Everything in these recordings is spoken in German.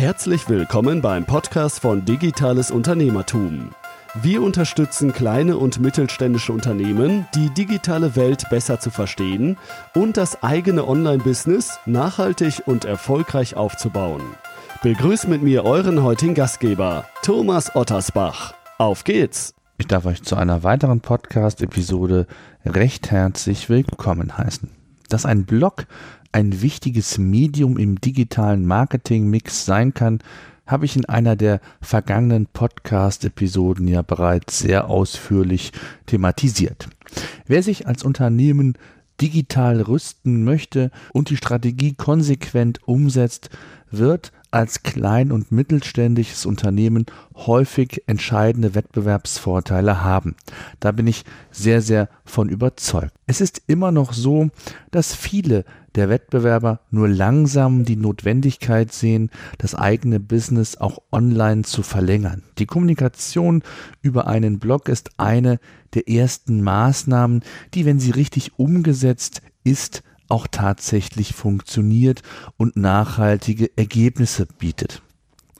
Herzlich willkommen beim Podcast von Digitales Unternehmertum. Wir unterstützen kleine und mittelständische Unternehmen, die digitale Welt besser zu verstehen und das eigene Online-Business nachhaltig und erfolgreich aufzubauen. Begrüßt mit mir euren heutigen Gastgeber, Thomas Ottersbach. Auf geht's! Ich darf euch zu einer weiteren Podcast-Episode recht herzlich willkommen heißen. Dass ein Blog ein wichtiges Medium im digitalen Marketing-Mix sein kann, habe ich in einer der vergangenen Podcast-Episoden ja bereits sehr ausführlich thematisiert. Wer sich als Unternehmen digital rüsten möchte und die Strategie konsequent umsetzt, wird als klein- und mittelständisches Unternehmen häufig entscheidende Wettbewerbsvorteile haben. Da bin ich sehr, sehr von überzeugt. Es ist immer noch so, dass viele der Wettbewerber nur langsam die Notwendigkeit sehen, das eigene Business auch online zu verlängern. Die Kommunikation über einen Blog ist eine der ersten Maßnahmen, die, wenn sie richtig umgesetzt ist, auch tatsächlich funktioniert und nachhaltige Ergebnisse bietet.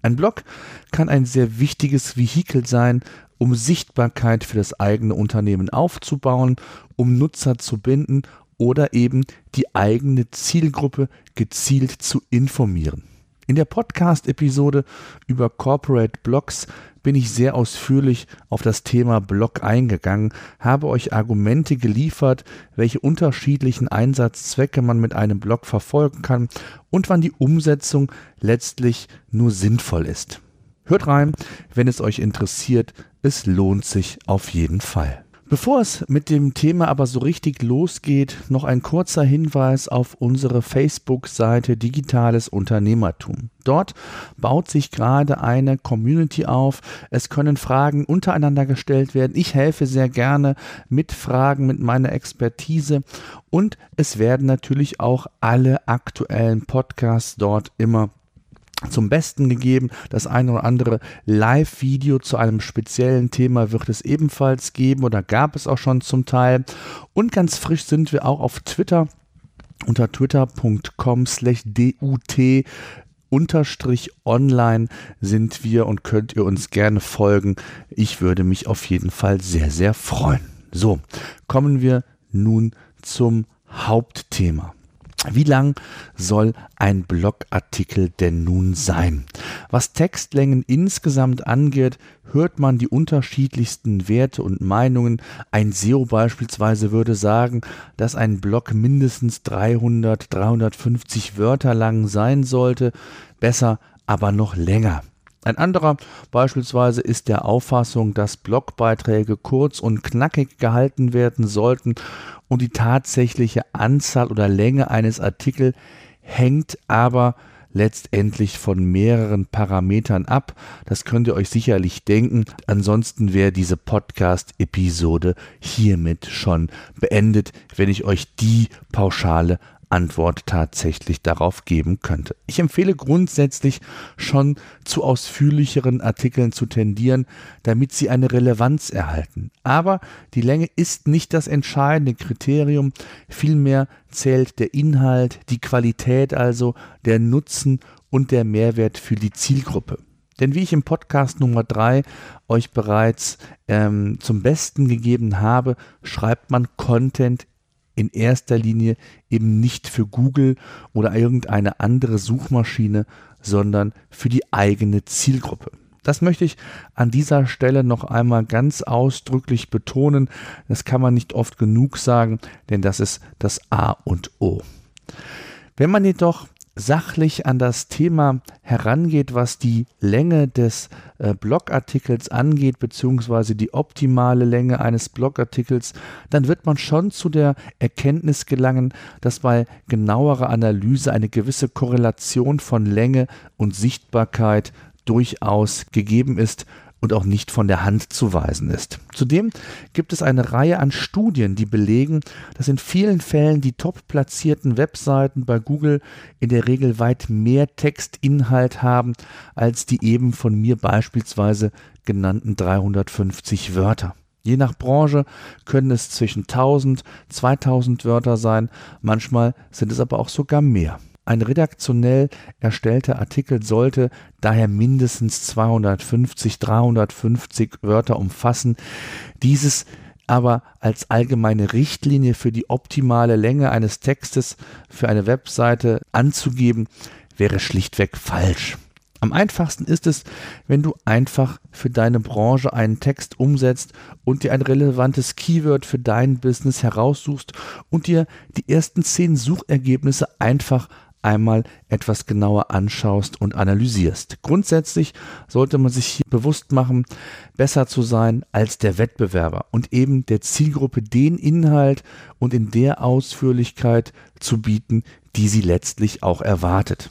Ein Blog kann ein sehr wichtiges Vehikel sein, um Sichtbarkeit für das eigene Unternehmen aufzubauen, um Nutzer zu binden oder eben die eigene Zielgruppe gezielt zu informieren. In der Podcast-Episode über Corporate Blogs bin ich sehr ausführlich auf das Thema Blog eingegangen, habe euch Argumente geliefert, welche unterschiedlichen Einsatzzwecke man mit einem Blog verfolgen kann und wann die Umsetzung letztlich nur sinnvoll ist. Hört rein, wenn es euch interessiert, es lohnt sich auf jeden Fall. Bevor es mit dem Thema aber so richtig losgeht, noch ein kurzer Hinweis auf unsere Facebook-Seite Digitales Unternehmertum. Dort baut sich gerade eine Community auf. Es können Fragen untereinander gestellt werden. Ich helfe sehr gerne mit Fragen, mit meiner Expertise. Und es werden natürlich auch alle aktuellen Podcasts dort immer zum Besten gegeben. Das eine oder andere Live-Video zu einem speziellen Thema wird es ebenfalls geben oder gab es auch schon zum Teil. Und ganz frisch sind wir auch auf Twitter unter twitter.com slash dut unterstrich online sind wir und könnt ihr uns gerne folgen. Ich würde mich auf jeden Fall sehr, sehr freuen. So, kommen wir nun zum Hauptthema. Wie lang soll ein Blogartikel denn nun sein? Was Textlängen insgesamt angeht, hört man die unterschiedlichsten Werte und Meinungen. Ein SEO beispielsweise würde sagen, dass ein Blog mindestens 300, 350 Wörter lang sein sollte, besser aber noch länger. Ein anderer beispielsweise ist der Auffassung, dass Blogbeiträge kurz und knackig gehalten werden sollten und die tatsächliche Anzahl oder Länge eines Artikels hängt aber letztendlich von mehreren Parametern ab. Das könnt ihr euch sicherlich denken. Ansonsten wäre diese Podcast-Episode hiermit schon beendet, wenn ich euch die pauschale Antwort tatsächlich darauf geben könnte. Ich empfehle grundsätzlich schon zu ausführlicheren Artikeln zu tendieren, damit sie eine Relevanz erhalten. Aber die Länge ist nicht das entscheidende Kriterium, vielmehr zählt der Inhalt, die Qualität also, der Nutzen und der Mehrwert für die Zielgruppe. Denn wie ich im Podcast Nummer 3 euch bereits ähm, zum Besten gegeben habe, schreibt man Content in erster Linie eben nicht für Google oder irgendeine andere Suchmaschine, sondern für die eigene Zielgruppe. Das möchte ich an dieser Stelle noch einmal ganz ausdrücklich betonen. Das kann man nicht oft genug sagen, denn das ist das A und O. Wenn man jedoch sachlich an das Thema herangeht, was die Länge des äh, Blogartikels angeht, beziehungsweise die optimale Länge eines Blogartikels, dann wird man schon zu der Erkenntnis gelangen, dass bei genauerer Analyse eine gewisse Korrelation von Länge und Sichtbarkeit durchaus gegeben ist und auch nicht von der Hand zu weisen ist. Zudem gibt es eine Reihe an Studien, die belegen, dass in vielen Fällen die top platzierten Webseiten bei Google in der Regel weit mehr Textinhalt haben als die eben von mir beispielsweise genannten 350 Wörter. Je nach Branche können es zwischen 1000, 2000 Wörter sein, manchmal sind es aber auch sogar mehr. Ein redaktionell erstellter Artikel sollte daher mindestens 250, 350 Wörter umfassen. Dieses aber als allgemeine Richtlinie für die optimale Länge eines Textes für eine Webseite anzugeben, wäre schlichtweg falsch. Am einfachsten ist es, wenn du einfach für deine Branche einen Text umsetzt und dir ein relevantes Keyword für dein Business heraussuchst und dir die ersten zehn Suchergebnisse einfach einmal etwas genauer anschaust und analysierst. Grundsätzlich sollte man sich hier bewusst machen, besser zu sein als der Wettbewerber und eben der Zielgruppe den Inhalt und in der Ausführlichkeit zu bieten, die sie letztlich auch erwartet.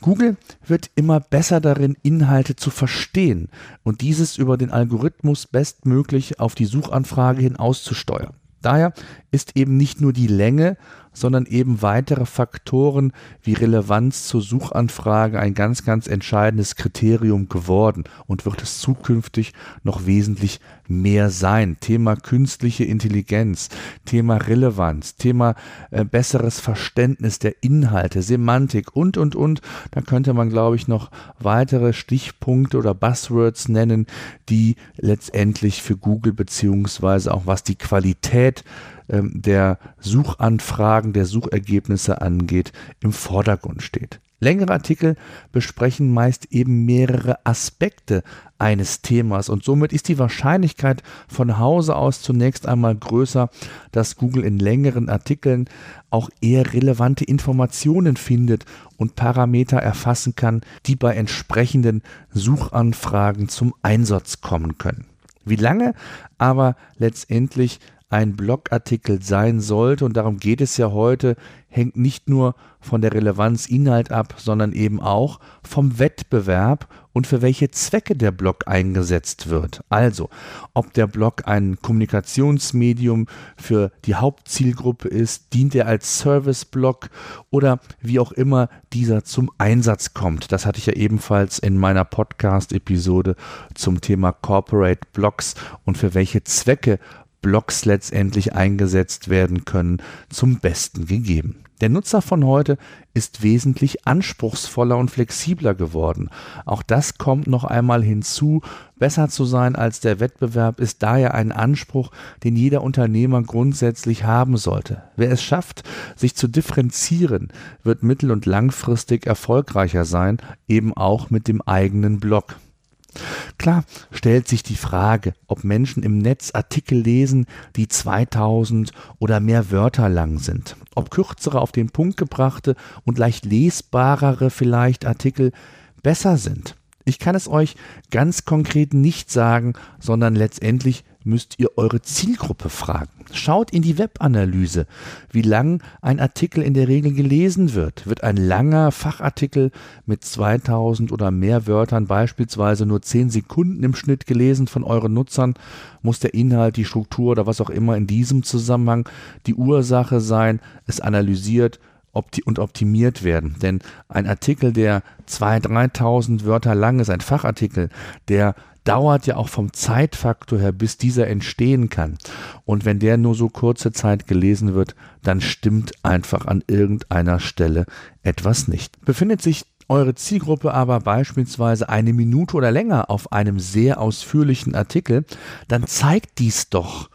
Google wird immer besser darin, Inhalte zu verstehen und dieses über den Algorithmus bestmöglich auf die Suchanfrage hin auszusteuern. Daher ist eben nicht nur die Länge, sondern eben weitere Faktoren wie Relevanz zur Suchanfrage ein ganz, ganz entscheidendes Kriterium geworden und wird es zukünftig noch wesentlich mehr sein. Thema künstliche Intelligenz, Thema Relevanz, Thema äh, besseres Verständnis der Inhalte, Semantik und, und, und. Da könnte man, glaube ich, noch weitere Stichpunkte oder Buzzwords nennen, die letztendlich für Google beziehungsweise auch was die Qualität ähm, der Suchanfragen, der Suchergebnisse angeht, im Vordergrund steht. Längere Artikel besprechen meist eben mehrere Aspekte eines Themas und somit ist die Wahrscheinlichkeit von Hause aus zunächst einmal größer, dass Google in längeren Artikeln auch eher relevante Informationen findet und Parameter erfassen kann, die bei entsprechenden Suchanfragen zum Einsatz kommen können. Wie lange aber letztendlich ein Blogartikel sein sollte, und darum geht es ja heute, hängt nicht nur von der Relevanz Inhalt ab, sondern eben auch vom Wettbewerb und für welche Zwecke der Blog eingesetzt wird. Also, ob der Blog ein Kommunikationsmedium für die Hauptzielgruppe ist, dient er als Serviceblog oder wie auch immer dieser zum Einsatz kommt. Das hatte ich ja ebenfalls in meiner Podcast-Episode zum Thema Corporate Blogs und für welche Zwecke Blogs letztendlich eingesetzt werden können, zum Besten gegeben. Der Nutzer von heute ist wesentlich anspruchsvoller und flexibler geworden. Auch das kommt noch einmal hinzu. Besser zu sein als der Wettbewerb ist daher ein Anspruch, den jeder Unternehmer grundsätzlich haben sollte. Wer es schafft, sich zu differenzieren, wird mittel- und langfristig erfolgreicher sein, eben auch mit dem eigenen Blog. Klar stellt sich die Frage, ob Menschen im Netz Artikel lesen, die 2000 oder mehr Wörter lang sind. Ob kürzere auf den Punkt gebrachte und leicht lesbarere vielleicht Artikel besser sind. Ich kann es euch ganz konkret nicht sagen, sondern letztendlich müsst ihr eure Zielgruppe fragen. Schaut in die Webanalyse, wie lang ein Artikel in der Regel gelesen wird. Wird ein langer Fachartikel mit 2000 oder mehr Wörtern beispielsweise nur 10 Sekunden im Schnitt gelesen von euren Nutzern, muss der Inhalt, die Struktur oder was auch immer in diesem Zusammenhang die Ursache sein, es analysiert opti und optimiert werden. Denn ein Artikel, der 2.000, 3.000 Wörter lang ist, ein Fachartikel, der dauert ja auch vom Zeitfaktor her, bis dieser entstehen kann. Und wenn der nur so kurze Zeit gelesen wird, dann stimmt einfach an irgendeiner Stelle etwas nicht. Befindet sich eure Zielgruppe aber beispielsweise eine Minute oder länger auf einem sehr ausführlichen Artikel, dann zeigt dies doch,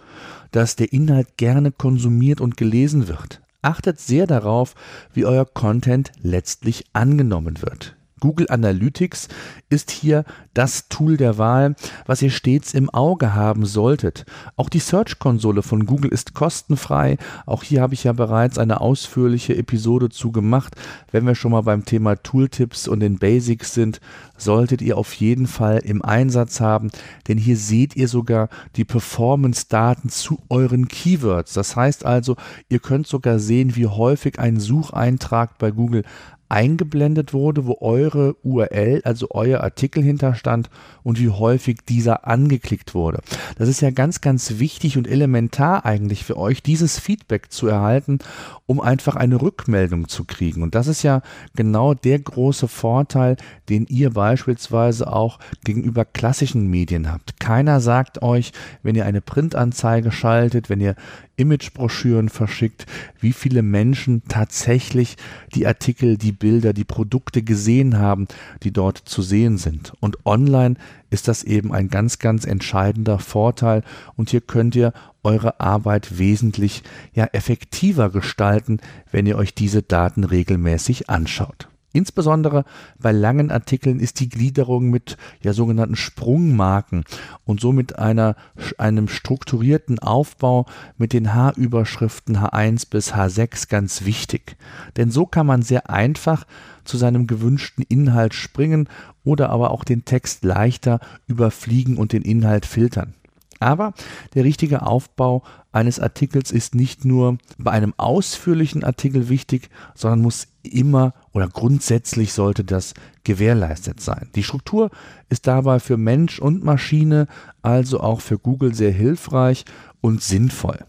dass der Inhalt gerne konsumiert und gelesen wird. Achtet sehr darauf, wie euer Content letztlich angenommen wird. Google Analytics ist hier das Tool der Wahl, was ihr stets im Auge haben solltet. Auch die Search-Konsole von Google ist kostenfrei. Auch hier habe ich ja bereits eine ausführliche Episode zu gemacht. Wenn wir schon mal beim Thema Tooltips und den Basics sind, solltet ihr auf jeden Fall im Einsatz haben, denn hier seht ihr sogar die Performance-Daten zu euren Keywords. Das heißt also, ihr könnt sogar sehen, wie häufig ein Sucheintrag bei Google eingeblendet wurde, wo eure URL, also euer Artikel hinterstand und wie häufig dieser angeklickt wurde. Das ist ja ganz, ganz wichtig und elementar eigentlich für euch, dieses Feedback zu erhalten, um einfach eine Rückmeldung zu kriegen. Und das ist ja genau der große Vorteil, den ihr beispielsweise auch gegenüber klassischen Medien habt. Keiner sagt euch, wenn ihr eine Printanzeige schaltet, wenn ihr Imagebroschüren verschickt, wie viele Menschen tatsächlich die Artikel, die Bilder, die Produkte gesehen haben, die dort zu sehen sind. Und online ist das eben ein ganz, ganz entscheidender Vorteil und hier könnt ihr eure Arbeit wesentlich ja effektiver gestalten, wenn ihr euch diese Daten regelmäßig anschaut. Insbesondere bei langen Artikeln ist die Gliederung mit ja sogenannten Sprungmarken und somit einer, einem strukturierten Aufbau mit den H-Überschriften H1 bis H6 ganz wichtig. Denn so kann man sehr einfach zu seinem gewünschten Inhalt springen oder aber auch den Text leichter überfliegen und den Inhalt filtern. Aber der richtige Aufbau eines Artikels ist nicht nur bei einem ausführlichen Artikel wichtig, sondern muss immer oder grundsätzlich sollte das gewährleistet sein. Die Struktur ist dabei für Mensch und Maschine, also auch für Google sehr hilfreich und sinnvoll.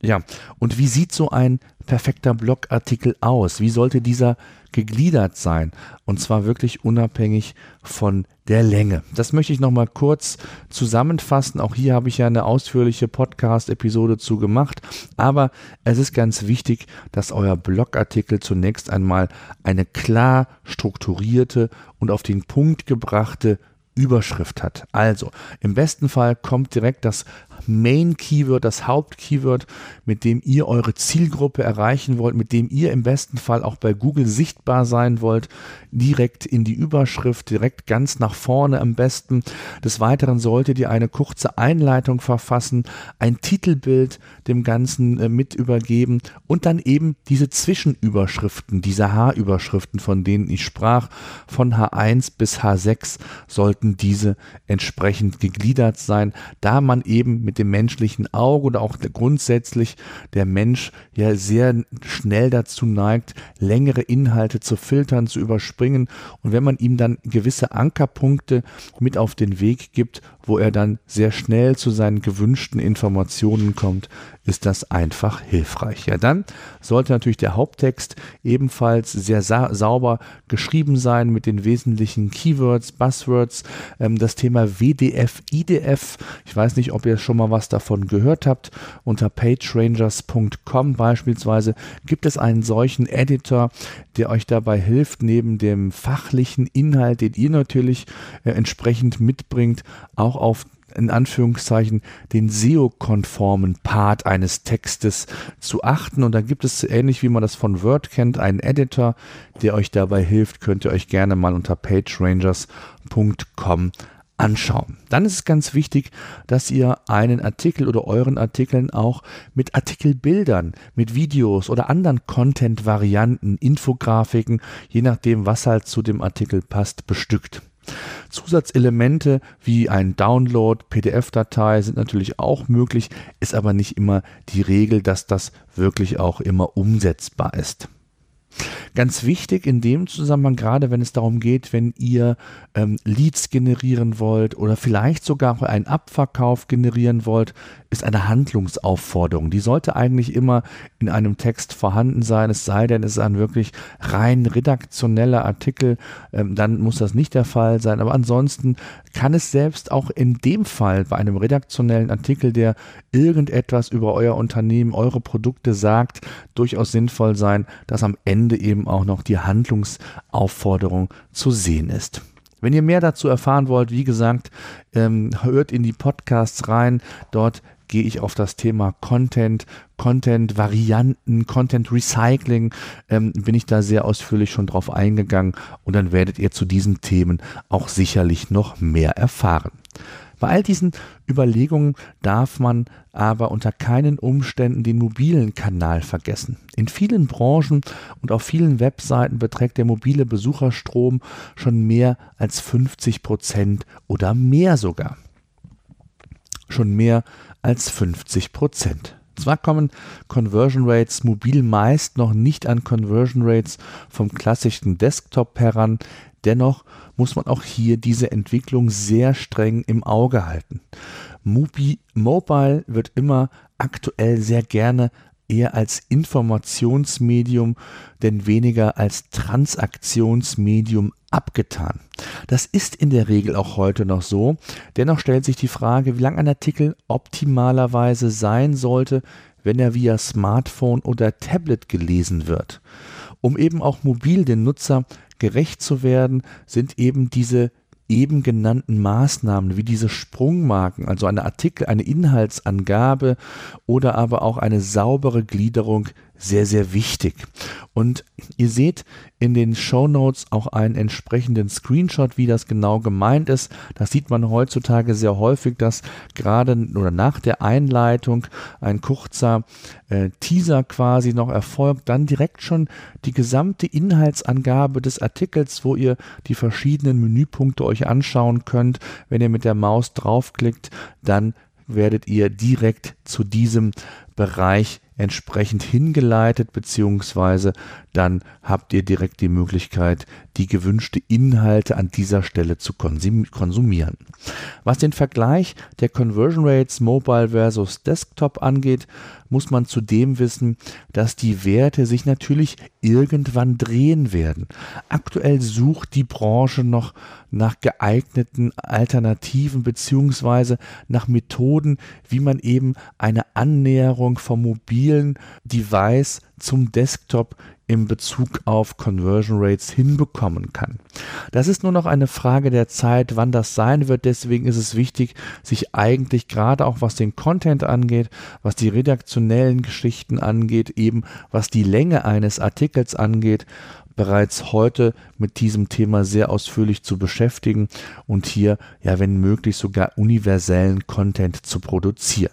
Ja, und wie sieht so ein perfekter Blogartikel aus? Wie sollte dieser gegliedert sein? Und zwar wirklich unabhängig von der Länge. Das möchte ich nochmal kurz zusammenfassen. Auch hier habe ich ja eine ausführliche Podcast-Episode zu gemacht. Aber es ist ganz wichtig, dass euer Blogartikel zunächst einmal eine klar strukturierte und auf den Punkt gebrachte Überschrift hat. Also im besten Fall kommt direkt das Main Keyword, das Hauptkeyword, mit dem ihr eure Zielgruppe erreichen wollt, mit dem ihr im besten Fall auch bei Google sichtbar sein wollt, direkt in die Überschrift, direkt ganz nach vorne am besten. Des Weiteren solltet ihr eine kurze Einleitung verfassen, ein Titelbild dem Ganzen äh, mit übergeben und dann eben diese Zwischenüberschriften, diese H-Überschriften, von denen ich sprach, von H1 bis H6 sollten diese entsprechend gegliedert sein, da man eben mit dem menschlichen Auge oder auch grundsätzlich der Mensch ja sehr schnell dazu neigt, längere Inhalte zu filtern, zu überspringen. Und wenn man ihm dann gewisse Ankerpunkte mit auf den Weg gibt, wo er dann sehr schnell zu seinen gewünschten Informationen kommt, ist das einfach hilfreich. Ja, dann sollte natürlich der Haupttext ebenfalls sehr sa sauber geschrieben sein mit den wesentlichen Keywords, Buzzwords. Ähm, das Thema WDF, IDF, ich weiß nicht, ob ihr schon mal was davon gehört habt. Unter pagerangers.com beispielsweise gibt es einen solchen Editor, der euch dabei hilft, neben dem fachlichen Inhalt, den ihr natürlich äh, entsprechend mitbringt, auch auf in Anführungszeichen den SEO-konformen Part eines Textes zu achten. Und da gibt es, ähnlich wie man das von Word kennt, einen Editor, der euch dabei hilft. Könnt ihr euch gerne mal unter pagerangers.com anschauen. Dann ist es ganz wichtig, dass ihr einen Artikel oder euren Artikeln auch mit Artikelbildern, mit Videos oder anderen Content-Varianten, Infografiken, je nachdem, was halt zu dem Artikel passt, bestückt. Zusatzelemente wie ein Download, PDF-Datei sind natürlich auch möglich, ist aber nicht immer die Regel, dass das wirklich auch immer umsetzbar ist. Ganz wichtig in dem Zusammenhang, gerade wenn es darum geht, wenn ihr ähm, Leads generieren wollt oder vielleicht sogar einen Abverkauf generieren wollt, ist eine Handlungsaufforderung. Die sollte eigentlich immer in einem Text vorhanden sein, es sei denn, es ist ein wirklich rein redaktioneller Artikel, ähm, dann muss das nicht der Fall sein. Aber ansonsten kann es selbst auch in dem Fall bei einem redaktionellen Artikel, der irgendetwas über euer Unternehmen, eure Produkte sagt, durchaus sinnvoll sein, dass am Ende eben auch noch die Handlungsaufforderung zu sehen ist. Wenn ihr mehr dazu erfahren wollt, wie gesagt, ähm, hört in die Podcasts rein. Dort gehe ich auf das Thema Content, Content-Varianten, Content-Recycling, ähm, bin ich da sehr ausführlich schon drauf eingegangen und dann werdet ihr zu diesen Themen auch sicherlich noch mehr erfahren. Bei all diesen Überlegungen darf man aber unter keinen Umständen den mobilen Kanal vergessen. In vielen Branchen und auf vielen Webseiten beträgt der mobile Besucherstrom schon mehr als 50 Prozent oder mehr sogar. Schon mehr als 50 Prozent. Zwar kommen Conversion Rates mobil meist noch nicht an Conversion Rates vom klassischen Desktop heran, dennoch muss man auch hier diese Entwicklung sehr streng im Auge halten. Mobi Mobile wird immer aktuell sehr gerne eher als Informationsmedium, denn weniger als Transaktionsmedium abgetan. Das ist in der Regel auch heute noch so. Dennoch stellt sich die Frage, wie lang ein Artikel optimalerweise sein sollte, wenn er via Smartphone oder Tablet gelesen wird. Um eben auch mobil den Nutzer gerecht zu werden, sind eben diese eben genannten Maßnahmen wie diese Sprungmarken, also eine Artikel, eine Inhaltsangabe oder aber auch eine saubere Gliederung sehr, sehr wichtig. Und ihr seht in den Show Notes auch einen entsprechenden Screenshot, wie das genau gemeint ist. Das sieht man heutzutage sehr häufig, dass gerade oder nach der Einleitung ein kurzer äh, Teaser quasi noch erfolgt, dann direkt schon die gesamte Inhaltsangabe des Artikels, wo ihr die verschiedenen Menüpunkte euch anschauen könnt. Wenn ihr mit der Maus draufklickt, dann werdet ihr direkt zu diesem Bereich entsprechend hingeleitet, beziehungsweise dann habt ihr direkt die Möglichkeit, die gewünschte Inhalte an dieser Stelle zu konsumieren. Was den Vergleich der Conversion Rates Mobile versus Desktop angeht, muss man zudem wissen, dass die Werte sich natürlich irgendwann drehen werden. Aktuell sucht die Branche noch nach geeigneten Alternativen beziehungsweise nach Methoden, wie man eben eine Annäherung vom mobilen Device zum Desktop in Bezug auf Conversion Rates hinbekommen kann. Das ist nur noch eine Frage der Zeit, wann das sein wird. Deswegen ist es wichtig, sich eigentlich gerade auch was den Content angeht, was die redaktionellen Geschichten angeht, eben was die Länge eines Artikels angeht, bereits heute mit diesem Thema sehr ausführlich zu beschäftigen und hier, ja, wenn möglich, sogar universellen Content zu produzieren.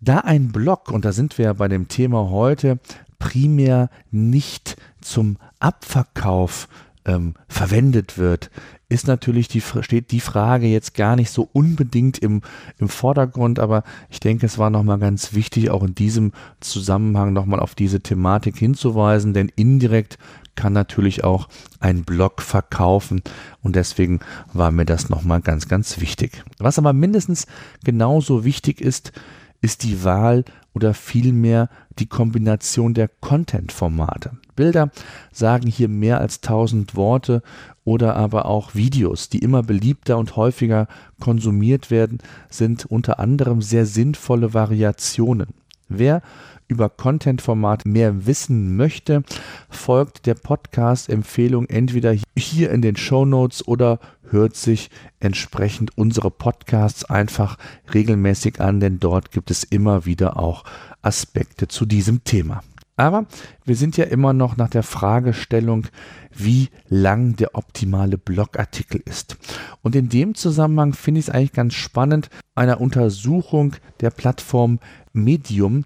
Da ein Blog, und da sind wir ja bei dem Thema heute, primär nicht zum Abverkauf ähm, verwendet wird, ist natürlich die, steht die Frage jetzt gar nicht so unbedingt im, im Vordergrund, aber ich denke, es war nochmal ganz wichtig, auch in diesem Zusammenhang nochmal auf diese Thematik hinzuweisen, denn indirekt kann natürlich auch ein Blog verkaufen und deswegen war mir das nochmal ganz, ganz wichtig. Was aber mindestens genauso wichtig ist, ist die Wahl oder vielmehr die Kombination der Content-Formate. Bilder sagen hier mehr als 1000 Worte oder aber auch Videos, die immer beliebter und häufiger konsumiert werden, sind unter anderem sehr sinnvolle Variationen. Wer über Content-Format mehr wissen möchte, folgt der Podcast-Empfehlung entweder hier in den Show Notes oder hört sich entsprechend unsere Podcasts einfach regelmäßig an, denn dort gibt es immer wieder auch Aspekte zu diesem Thema. Aber wir sind ja immer noch nach der Fragestellung, wie lang der optimale Blogartikel ist. Und in dem Zusammenhang finde ich es eigentlich ganz spannend, einer Untersuchung der Plattform Medium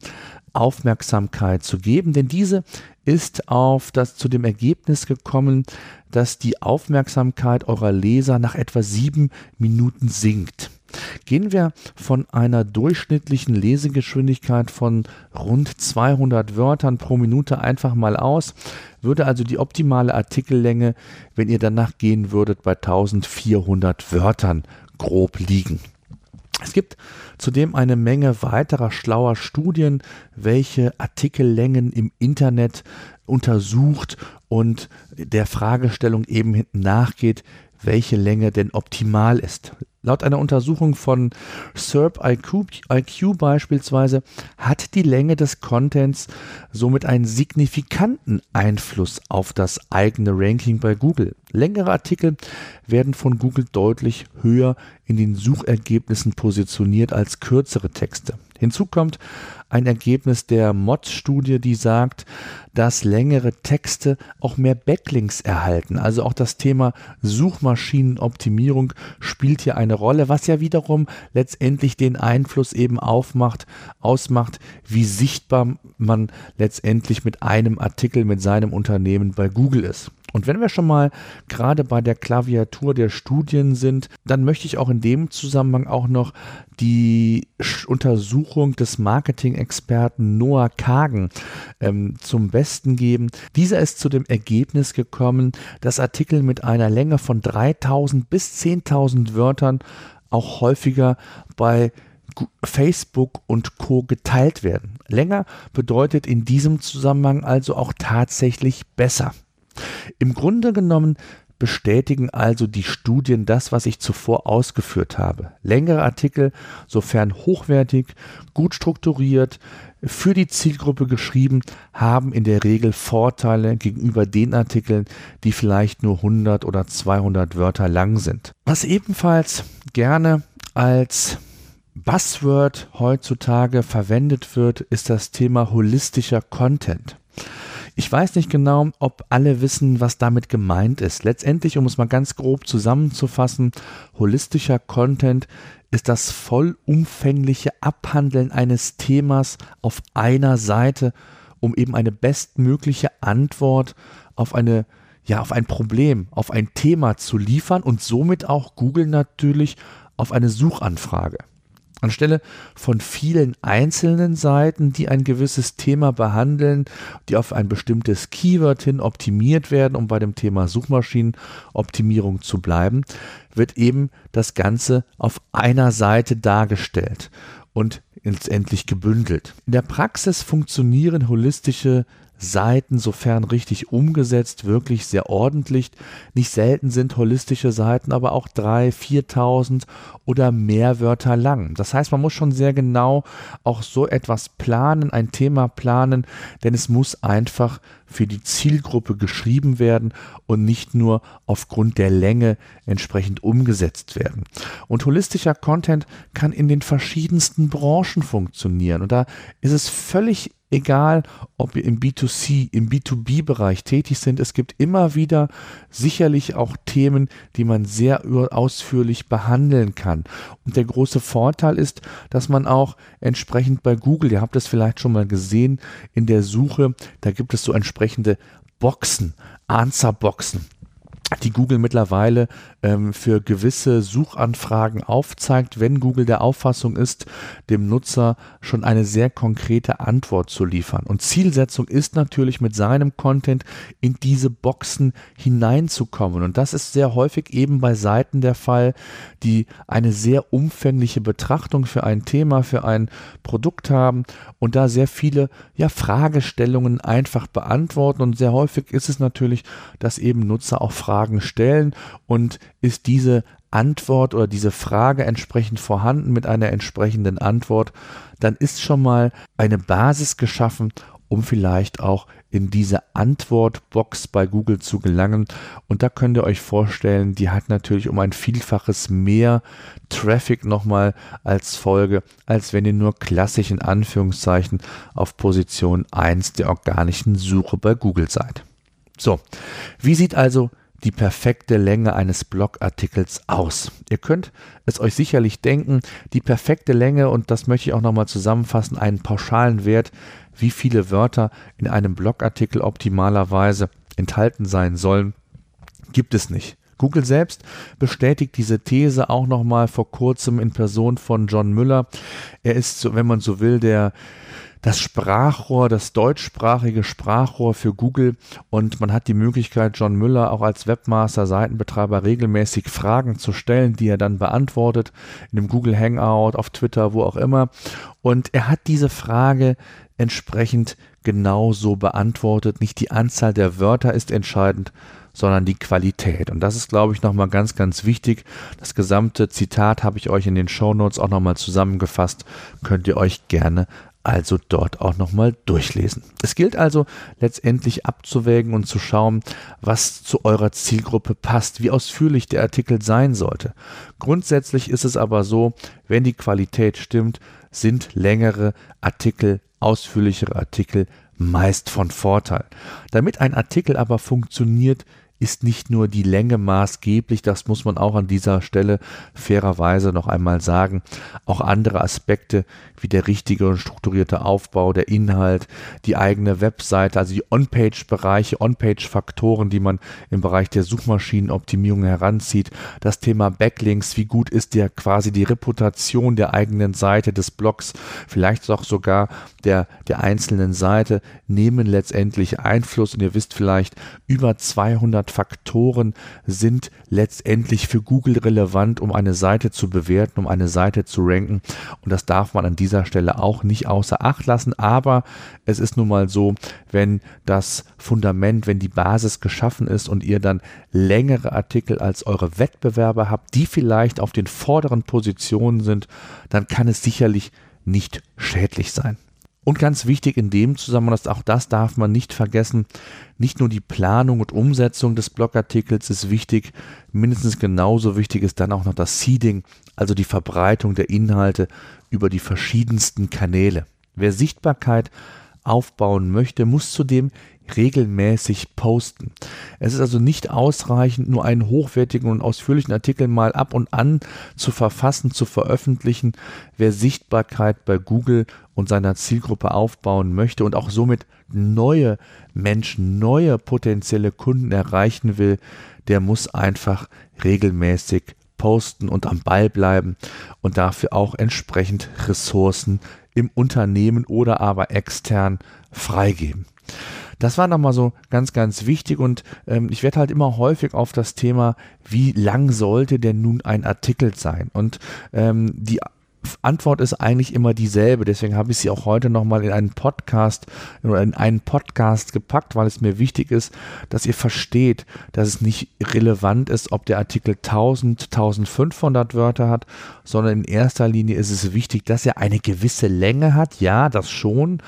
Aufmerksamkeit zu geben, denn diese ist auf das zu dem Ergebnis gekommen, dass die Aufmerksamkeit eurer Leser nach etwa sieben Minuten sinkt. Gehen wir von einer durchschnittlichen Lesegeschwindigkeit von rund 200 Wörtern pro Minute einfach mal aus, würde also die optimale Artikellänge, wenn ihr danach gehen würdet, bei 1400 Wörtern grob liegen. Es gibt zudem eine Menge weiterer schlauer Studien, welche Artikellängen im Internet untersucht und der Fragestellung eben nachgeht, welche Länge denn optimal ist. Laut einer Untersuchung von SERP IQ, IQ, beispielsweise hat die Länge des Contents somit einen signifikanten Einfluss auf das eigene Ranking bei Google. Längere Artikel werden von Google deutlich höher in den Suchergebnissen positioniert als kürzere Texte. Hinzu kommt ein Ergebnis der MOD-Studie, die sagt, dass längere Texte auch mehr Backlinks erhalten. Also auch das Thema Suchmaschinenoptimierung spielt hier eine Rolle, was ja wiederum letztendlich den Einfluss eben aufmacht, ausmacht, wie sichtbar man letztendlich mit einem Artikel, mit seinem Unternehmen bei Google ist. Und wenn wir schon mal gerade bei der Klaviatur der Studien sind, dann möchte ich auch in dem Zusammenhang auch noch die Untersuchung des Marketing-Experten Noah Kagen ähm, zum Besten geben. Dieser ist zu dem Ergebnis gekommen, dass Artikel mit einer Länge von 3000 bis 10.000 Wörtern auch häufiger bei Facebook und Co geteilt werden. Länger bedeutet in diesem Zusammenhang also auch tatsächlich besser. Im Grunde genommen bestätigen also die Studien das, was ich zuvor ausgeführt habe. Längere Artikel, sofern hochwertig, gut strukturiert, für die Zielgruppe geschrieben, haben in der Regel Vorteile gegenüber den Artikeln, die vielleicht nur 100 oder 200 Wörter lang sind. Was ebenfalls gerne als Buzzword heutzutage verwendet wird, ist das Thema holistischer Content. Ich weiß nicht genau, ob alle wissen, was damit gemeint ist. Letztendlich, um es mal ganz grob zusammenzufassen, holistischer Content ist das vollumfängliche Abhandeln eines Themas auf einer Seite, um eben eine bestmögliche Antwort auf eine ja, auf ein Problem, auf ein Thema zu liefern und somit auch Google natürlich auf eine Suchanfrage. Anstelle von vielen einzelnen Seiten, die ein gewisses Thema behandeln, die auf ein bestimmtes Keyword hin optimiert werden, um bei dem Thema Suchmaschinenoptimierung zu bleiben, wird eben das Ganze auf einer Seite dargestellt und letztendlich gebündelt. In der Praxis funktionieren holistische Seiten, sofern richtig umgesetzt, wirklich sehr ordentlich. Nicht selten sind holistische Seiten aber auch 3.000, 4.000 oder mehr Wörter lang. Das heißt, man muss schon sehr genau auch so etwas planen, ein Thema planen, denn es muss einfach für die Zielgruppe geschrieben werden und nicht nur aufgrund der Länge entsprechend umgesetzt werden. Und holistischer Content kann in den verschiedensten Branchen funktionieren. Und da ist es völlig egal ob wir im B2C, im B2B-Bereich tätig sind, es gibt immer wieder sicherlich auch Themen, die man sehr ausführlich behandeln kann. Und der große Vorteil ist, dass man auch entsprechend bei Google, ihr habt es vielleicht schon mal gesehen, in der Suche, da gibt es so entsprechende Boxen, Answer-Boxen die Google mittlerweile ähm, für gewisse Suchanfragen aufzeigt, wenn Google der Auffassung ist, dem Nutzer schon eine sehr konkrete Antwort zu liefern. Und Zielsetzung ist natürlich mit seinem Content in diese Boxen hineinzukommen. Und das ist sehr häufig eben bei Seiten der Fall, die eine sehr umfängliche Betrachtung für ein Thema, für ein Produkt haben und da sehr viele ja, Fragestellungen einfach beantworten. Und sehr häufig ist es natürlich, dass eben Nutzer auch Fragen stellen und ist diese Antwort oder diese Frage entsprechend vorhanden mit einer entsprechenden Antwort, dann ist schon mal eine Basis geschaffen, um vielleicht auch in diese Antwortbox bei Google zu gelangen. Und da könnt ihr euch vorstellen, die hat natürlich um ein Vielfaches mehr Traffic nochmal als Folge, als wenn ihr nur klassisch in Anführungszeichen auf Position 1 der organischen Suche bei Google seid. So, wie sieht also die perfekte Länge eines Blogartikels aus? Ihr könnt es euch sicherlich denken, die perfekte Länge, und das möchte ich auch nochmal zusammenfassen, einen pauschalen Wert, wie viele Wörter in einem Blogartikel optimalerweise enthalten sein sollen, gibt es nicht. Google selbst bestätigt diese These auch nochmal vor kurzem in Person von John Müller. Er ist, wenn man so will, der das Sprachrohr, das deutschsprachige Sprachrohr für Google und man hat die Möglichkeit, John Müller auch als Webmaster, Seitenbetreiber regelmäßig Fragen zu stellen, die er dann beantwortet, in dem Google Hangout, auf Twitter, wo auch immer. Und er hat diese Frage entsprechend genauso beantwortet. Nicht die Anzahl der Wörter ist entscheidend, sondern die Qualität. Und das ist, glaube ich, nochmal ganz, ganz wichtig. Das gesamte Zitat habe ich euch in den Show Notes auch nochmal zusammengefasst. Könnt ihr euch gerne also dort auch nochmal durchlesen. Es gilt also letztendlich abzuwägen und zu schauen, was zu eurer Zielgruppe passt, wie ausführlich der Artikel sein sollte. Grundsätzlich ist es aber so, wenn die Qualität stimmt, sind längere Artikel, ausführlichere Artikel meist von Vorteil. Damit ein Artikel aber funktioniert, ist nicht nur die Länge maßgeblich, das muss man auch an dieser Stelle fairerweise noch einmal sagen. Auch andere Aspekte wie der richtige und strukturierte Aufbau, der Inhalt, die eigene Webseite, also die On-Page-Bereiche, On-Page-Faktoren, die man im Bereich der Suchmaschinenoptimierung heranzieht, das Thema Backlinks, wie gut ist der quasi die Reputation der eigenen Seite des Blogs, vielleicht auch sogar der, der einzelnen Seite, nehmen letztendlich Einfluss und ihr wisst vielleicht, über 200 Faktoren sind letztendlich für Google relevant, um eine Seite zu bewerten, um eine Seite zu ranken. Und das darf man an dieser Stelle auch nicht außer Acht lassen. Aber es ist nun mal so, wenn das Fundament, wenn die Basis geschaffen ist und ihr dann längere Artikel als eure Wettbewerber habt, die vielleicht auf den vorderen Positionen sind, dann kann es sicherlich nicht schädlich sein. Und ganz wichtig in dem Zusammenhang, auch das darf man nicht vergessen, nicht nur die Planung und Umsetzung des Blogartikels ist wichtig, mindestens genauso wichtig ist dann auch noch das Seeding, also die Verbreitung der Inhalte über die verschiedensten Kanäle. Wer Sichtbarkeit aufbauen möchte, muss zudem regelmäßig posten. Es ist also nicht ausreichend, nur einen hochwertigen und ausführlichen Artikel mal ab und an zu verfassen, zu veröffentlichen. Wer Sichtbarkeit bei Google und seiner Zielgruppe aufbauen möchte und auch somit neue Menschen, neue potenzielle Kunden erreichen will, der muss einfach regelmäßig posten und am Ball bleiben und dafür auch entsprechend Ressourcen im Unternehmen oder aber extern freigeben. Das war nochmal so ganz, ganz wichtig und ähm, ich werde halt immer häufig auf das Thema, wie lang sollte denn nun ein Artikel sein? Und ähm, die Antwort ist eigentlich immer dieselbe. Deswegen habe ich sie auch heute nochmal in einen Podcast oder in einen Podcast gepackt, weil es mir wichtig ist, dass ihr versteht, dass es nicht relevant ist, ob der Artikel 1000, 1500 Wörter hat, sondern in erster Linie ist es wichtig, dass er eine gewisse Länge hat. Ja, das schon,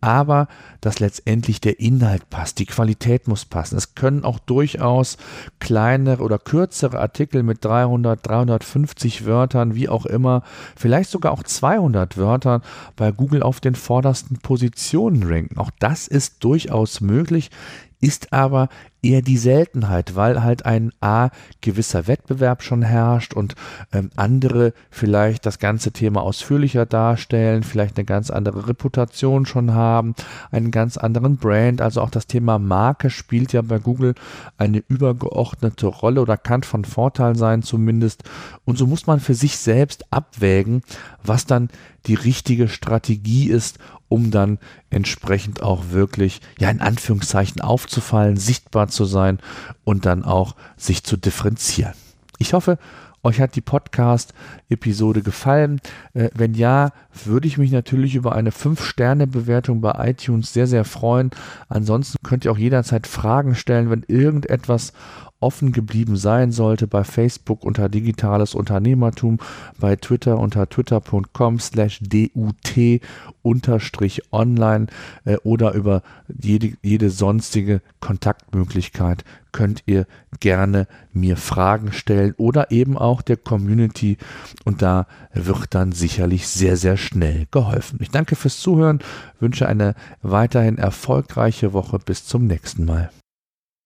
aber dass letztendlich der Inhalt passt, die Qualität muss passen. Es können auch durchaus kleinere oder kürzere Artikel mit 300, 350 Wörtern, wie auch immer, vielleicht sogar auch 200 Wörtern bei Google auf den vordersten Positionen ranken. Auch das ist durchaus möglich ist aber eher die Seltenheit, weil halt ein A gewisser Wettbewerb schon herrscht und ähm, andere vielleicht das ganze Thema ausführlicher darstellen, vielleicht eine ganz andere Reputation schon haben, einen ganz anderen Brand, also auch das Thema Marke spielt ja bei Google eine übergeordnete Rolle oder kann von Vorteil sein zumindest. Und so muss man für sich selbst abwägen, was dann die richtige Strategie ist, um dann entsprechend auch wirklich, ja, in Anführungszeichen aufzufallen, sichtbar zu sein und dann auch sich zu differenzieren. Ich hoffe, euch hat die Podcast-Episode gefallen. Äh, wenn ja, würde ich mich natürlich über eine 5-Sterne-Bewertung bei iTunes sehr, sehr freuen. Ansonsten könnt ihr auch jederzeit Fragen stellen, wenn irgendetwas offen geblieben sein sollte, bei Facebook unter digitales Unternehmertum, bei Twitter unter twitter.com slash dut unterstrich online äh, oder über jede, jede sonstige Kontaktmöglichkeit könnt ihr gerne mir Fragen stellen oder eben auch der Community und da wird dann sicherlich sehr, sehr schnell geholfen. Ich danke fürs Zuhören, wünsche eine weiterhin erfolgreiche Woche. Bis zum nächsten Mal.